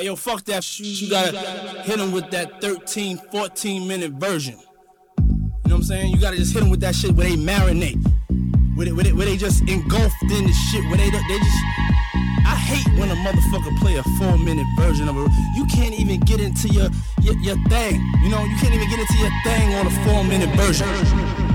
Hey, yo, fuck that shit. You gotta hit them with that 13, 14 minute version. You know what I'm saying? You gotta just hit them with that shit where they marinate. Where they, where they, where they just engulfed in the shit. Where they, they just. I hate when a motherfucker play a four minute version of it. You can't even get into your, your, your thing. You know, you can't even get into your thing on a four minute version.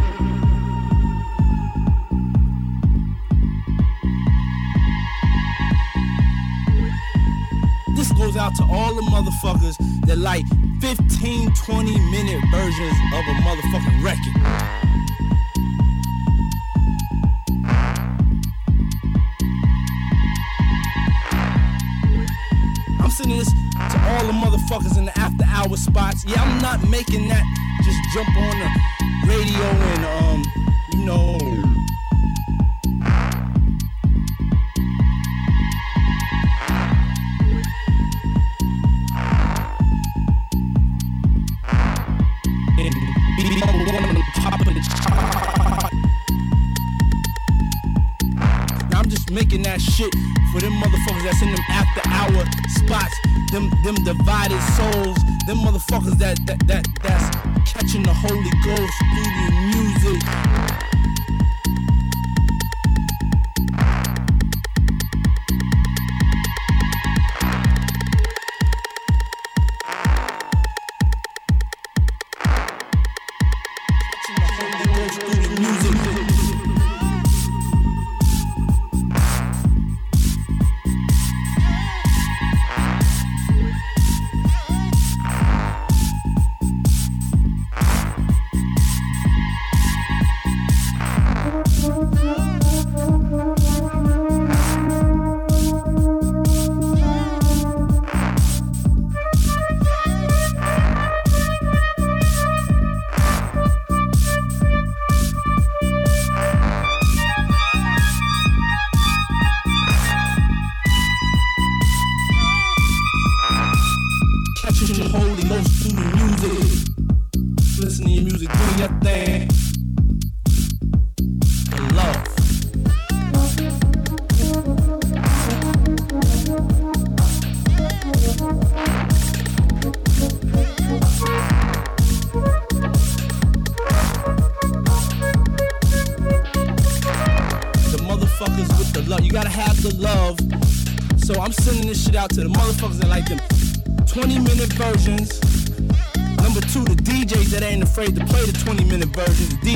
This goes out to all the motherfuckers that like 15, 20 minute versions of a motherfucking record. I'm sending this to all the motherfuckers in the after hour spots. Yeah, I'm not making that just jump on the radio and um, you know. That shit for them motherfuckers that's in them after hour spots, them them divided souls, them motherfuckers that that that that's catching the Holy Ghost through the music.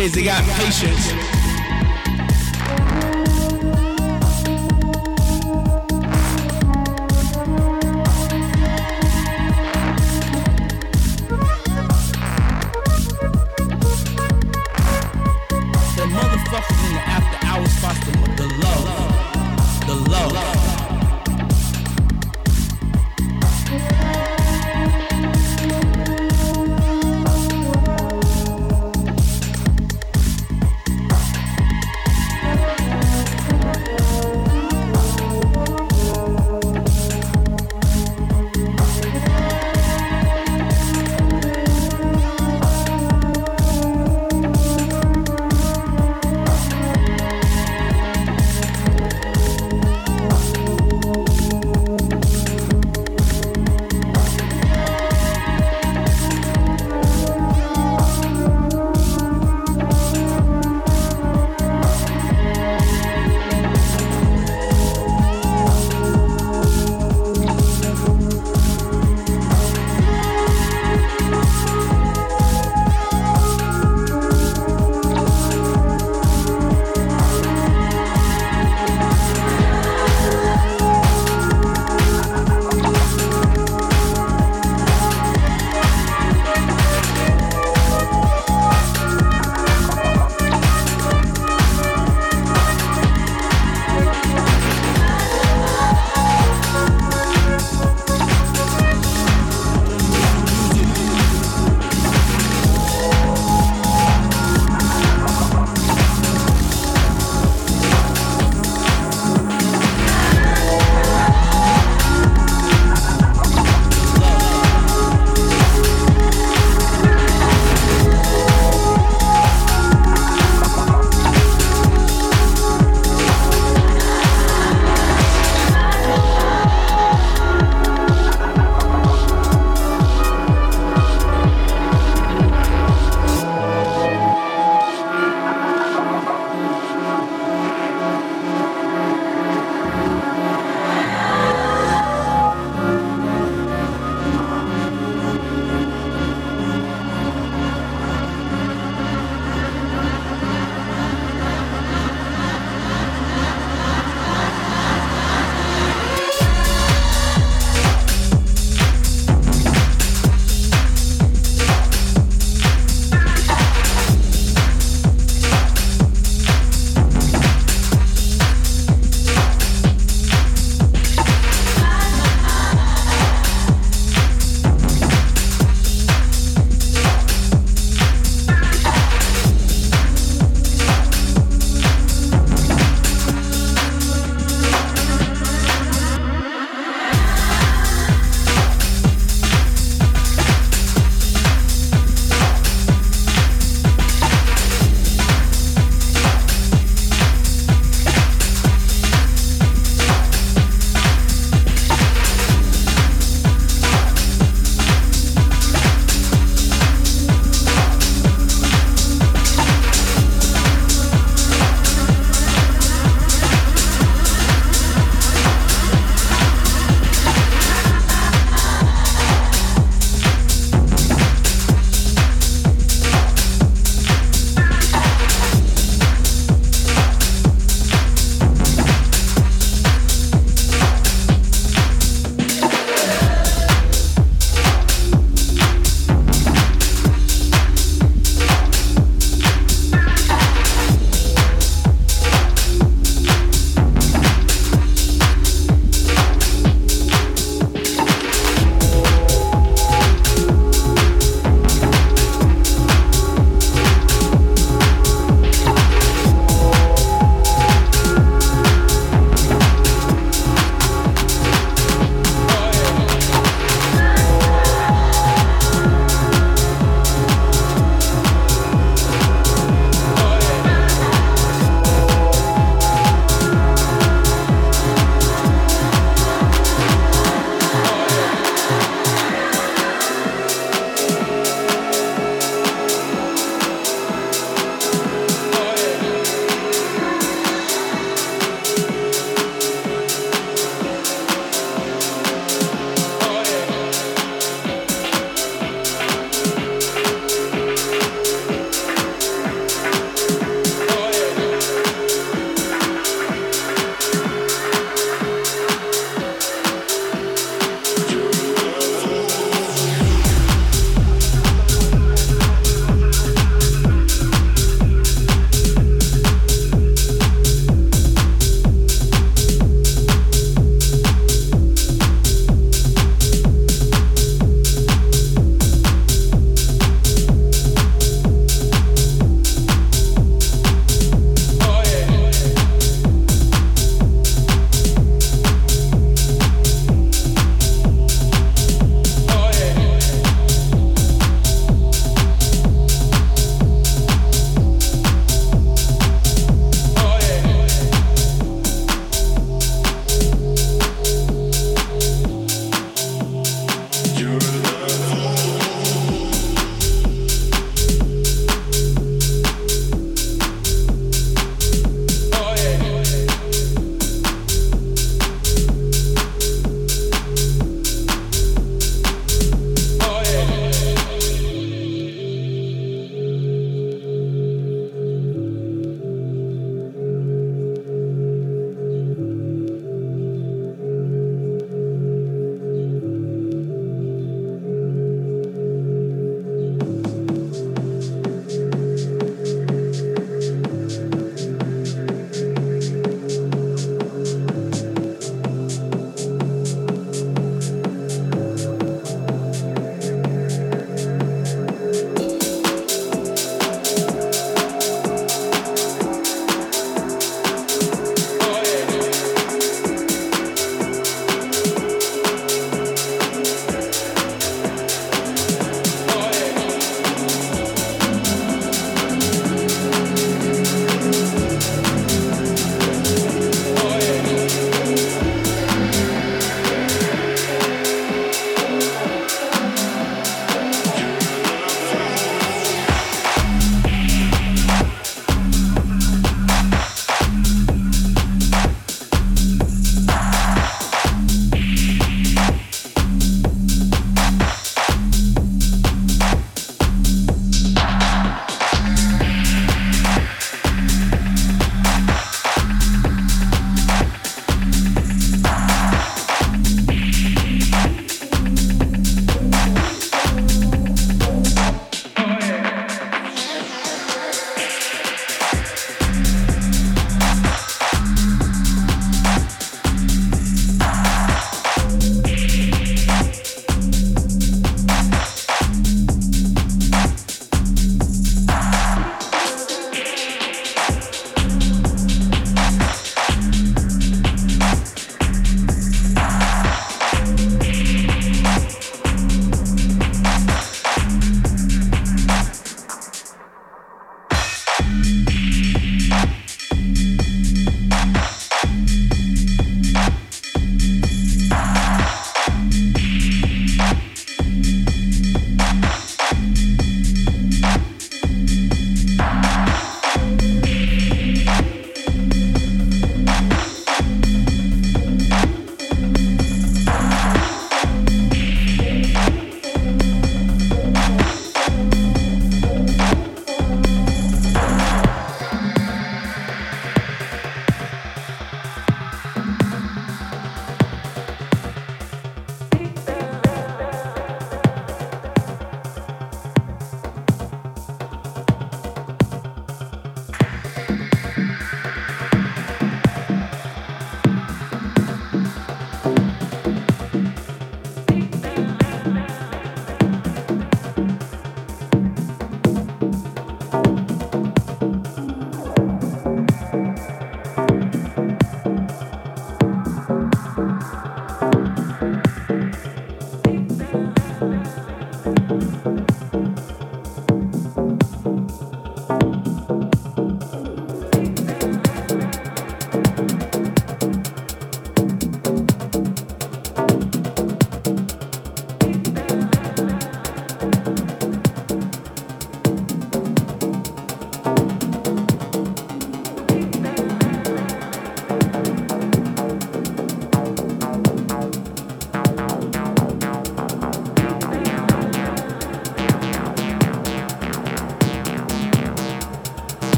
Versions. The DJs that got patience.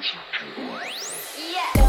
Go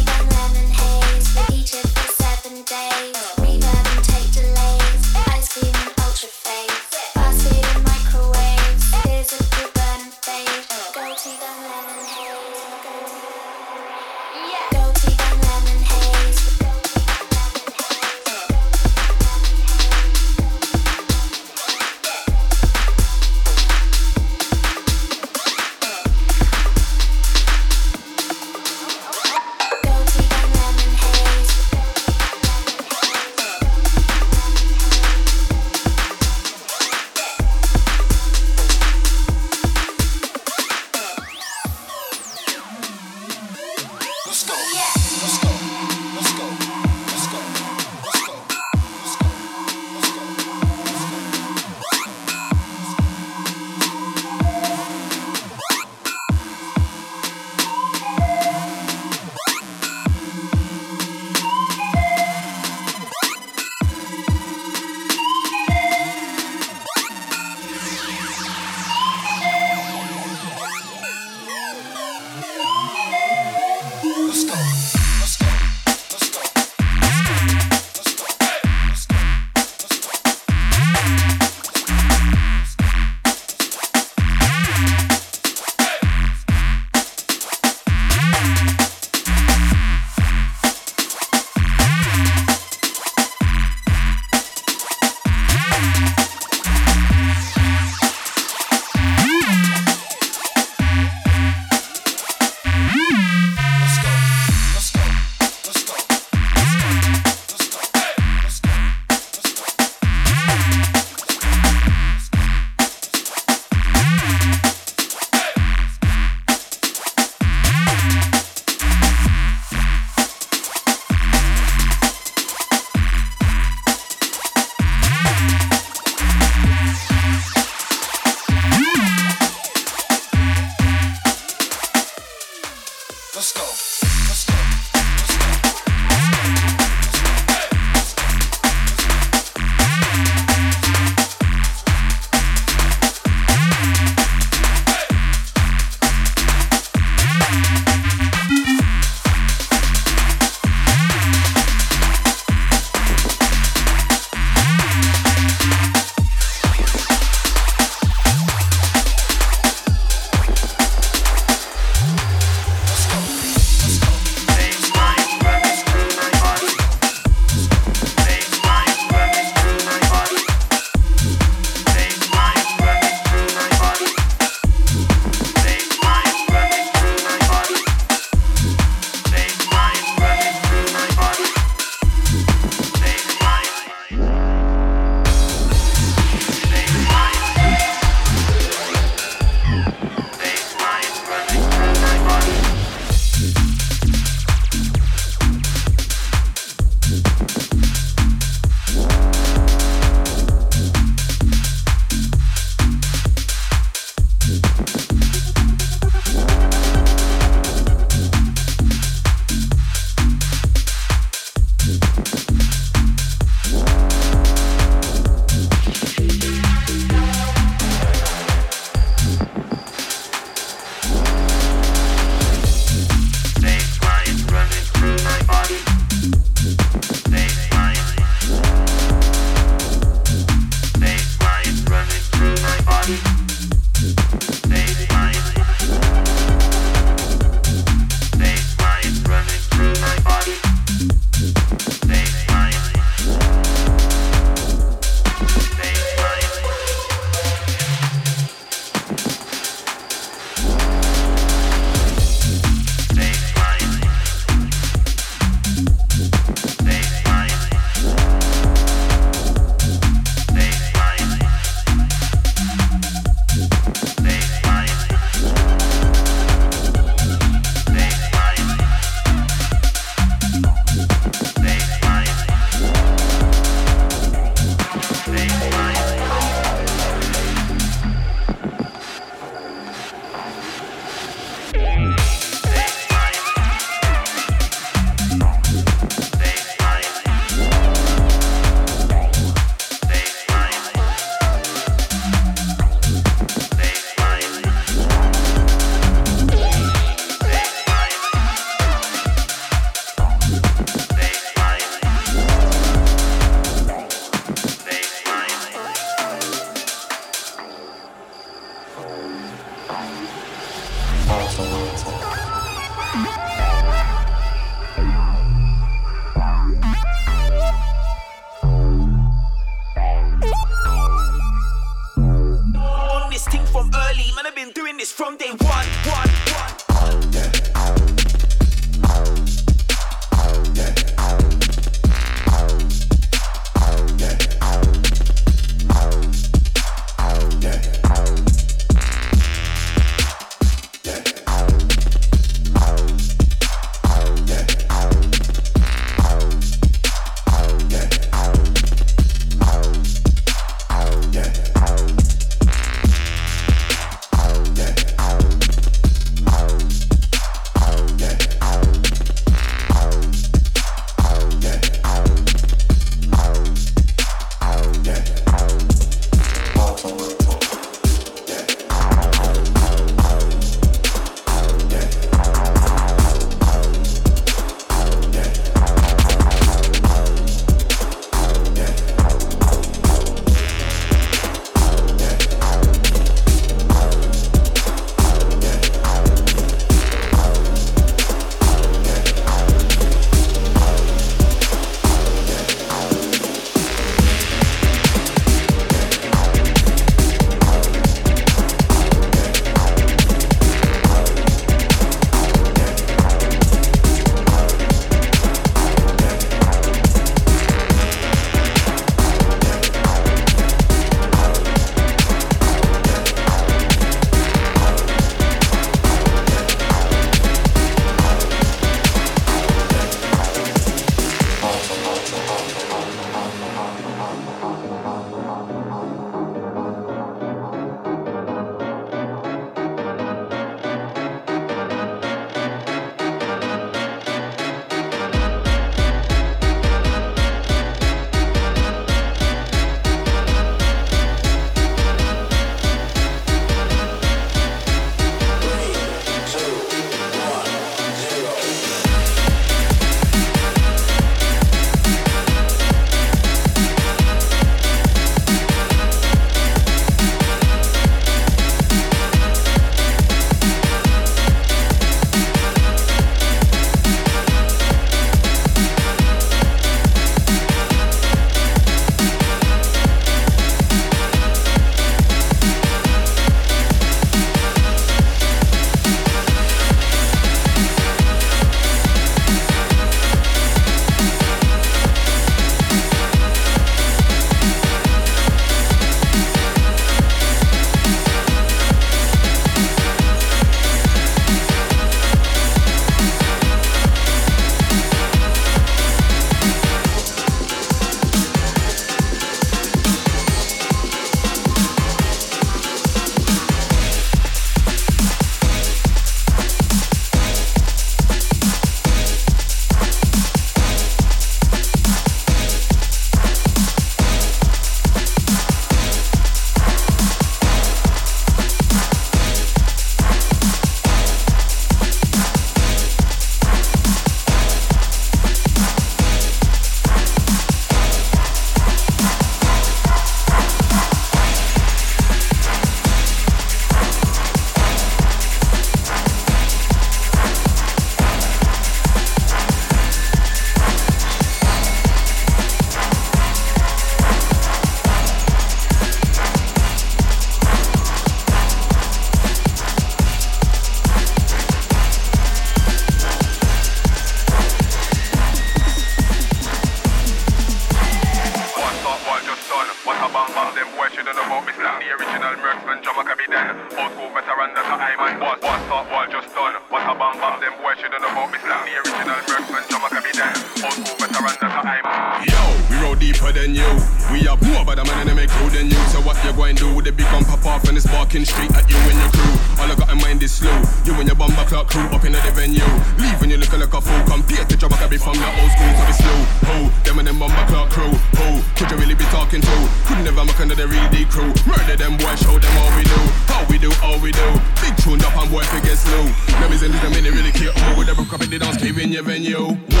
no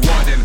Jordan,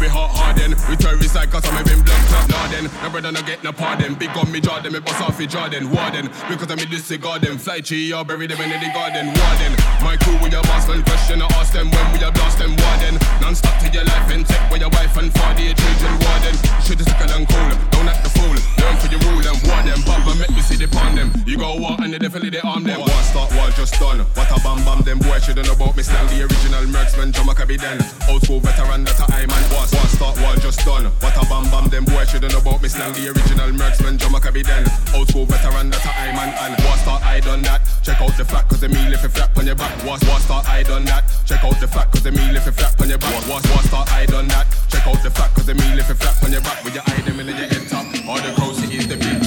me hot harden we try recycle so I've been blown clock darden No brother not get no pardon Big on me then me boss off the Jordan Warden. Because I made this cigar, them fly tree, or bury them in the garden, Warden. My crew, we a boss, man, question, I ask them when we a blast them, Warden. Non stop to your life and tech with your wife and father, your children, Warden. Should've sicker than cool, don't act the fool. Learn for your rule and warden. Baba, make me see the upon them you go war and they definitely they arm them. War start, war just done. What a bam bam, them boy shouldn't know about me slang. The original Merksman, Jamaica be then. Old school veteran, that I man. War, war start, war just done. What a bam bam, them boy shouldn't know about me slang. The original Merksman, Jamaica be then. Old school veteran, that I man. And war start, I done that. Check out the flat, cause the meal if it flap on your back. War, war start, I done that. Check out the flat, cause the meal if it flap on your back. War, war start, I done that. Check out the flat, cause the meal if it flap on your back. With your eye them in your head top. All the crows is the big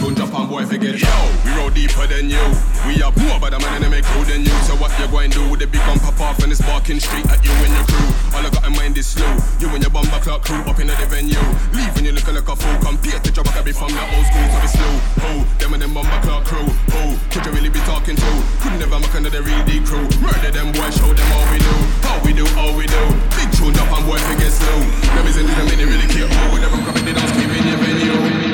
on boy, forget yo. We roll deeper than you. We are poor, but I'm an enemy crew than you. So what you going to do with the big gun pop off and it's barking straight at you and your crew? All I got in mind is slow. You and your bumper clock crew up in the venue. Leaving you looking like a fool. Compare to job I be from the old school to be slow. Oh, them and them bumper clock crew. Oh, could you really be talking to? Could never make another real D crew. Murder them boys, show them all we do. How we do, all we do. Big tune up and boy forget slow. Is in the minute really care. Oh, we never come in, they don't in your venue.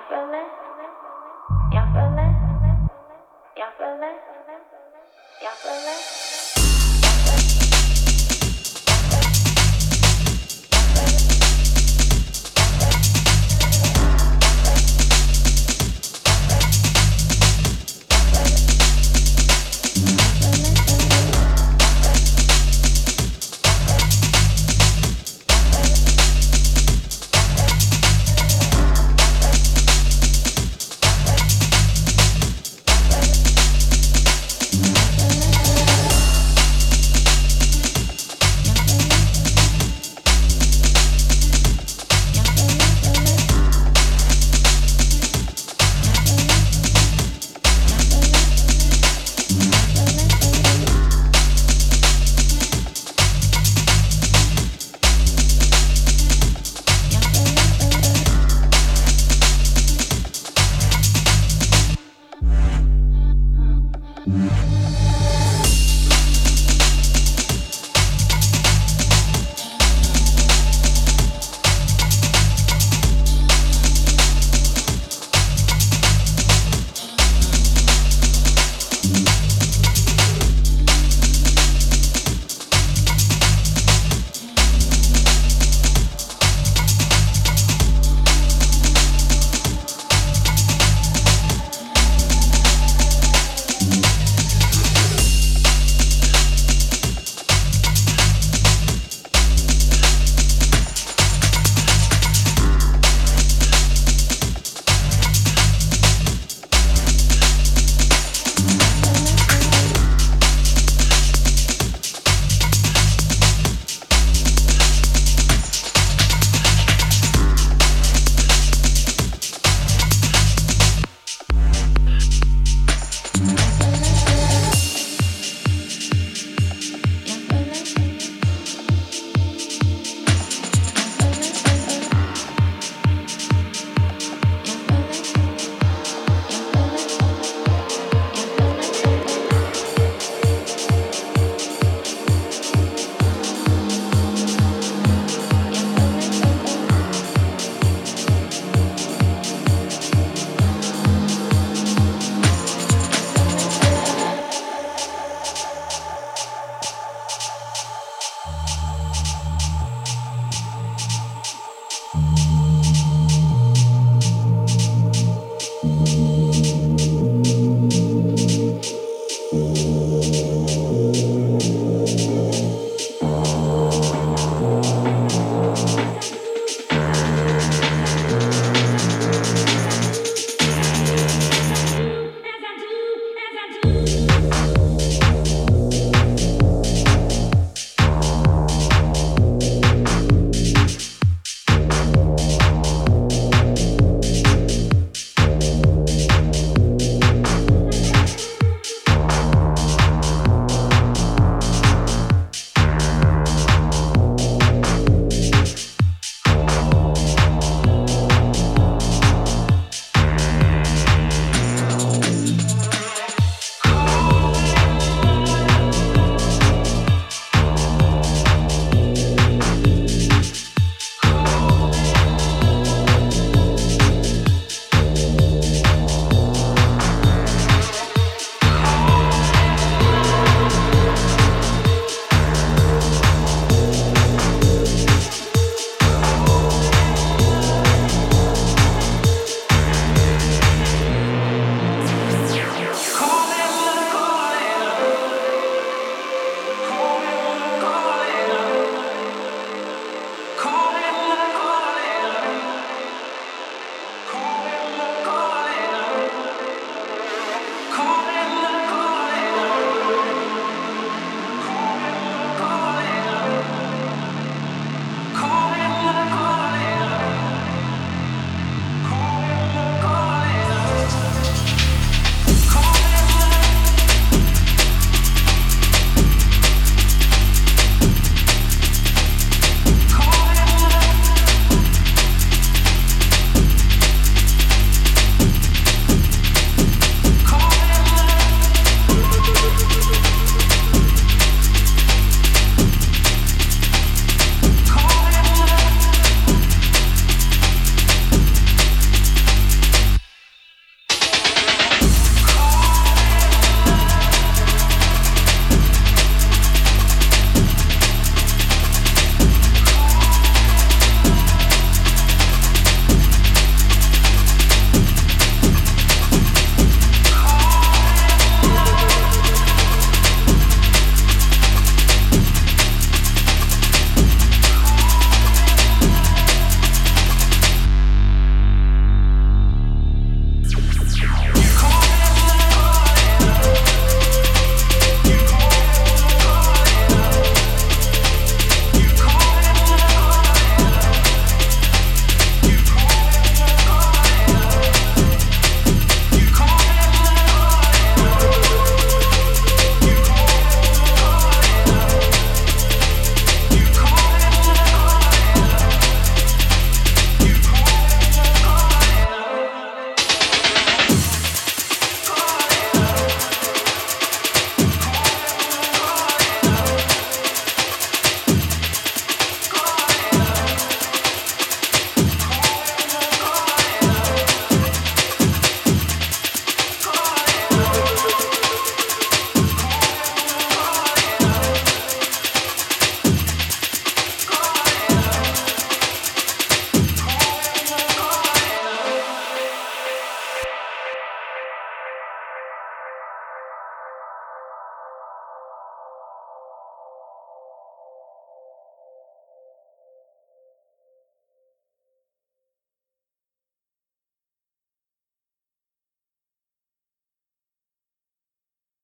Y'all feel it? Y'all feel it?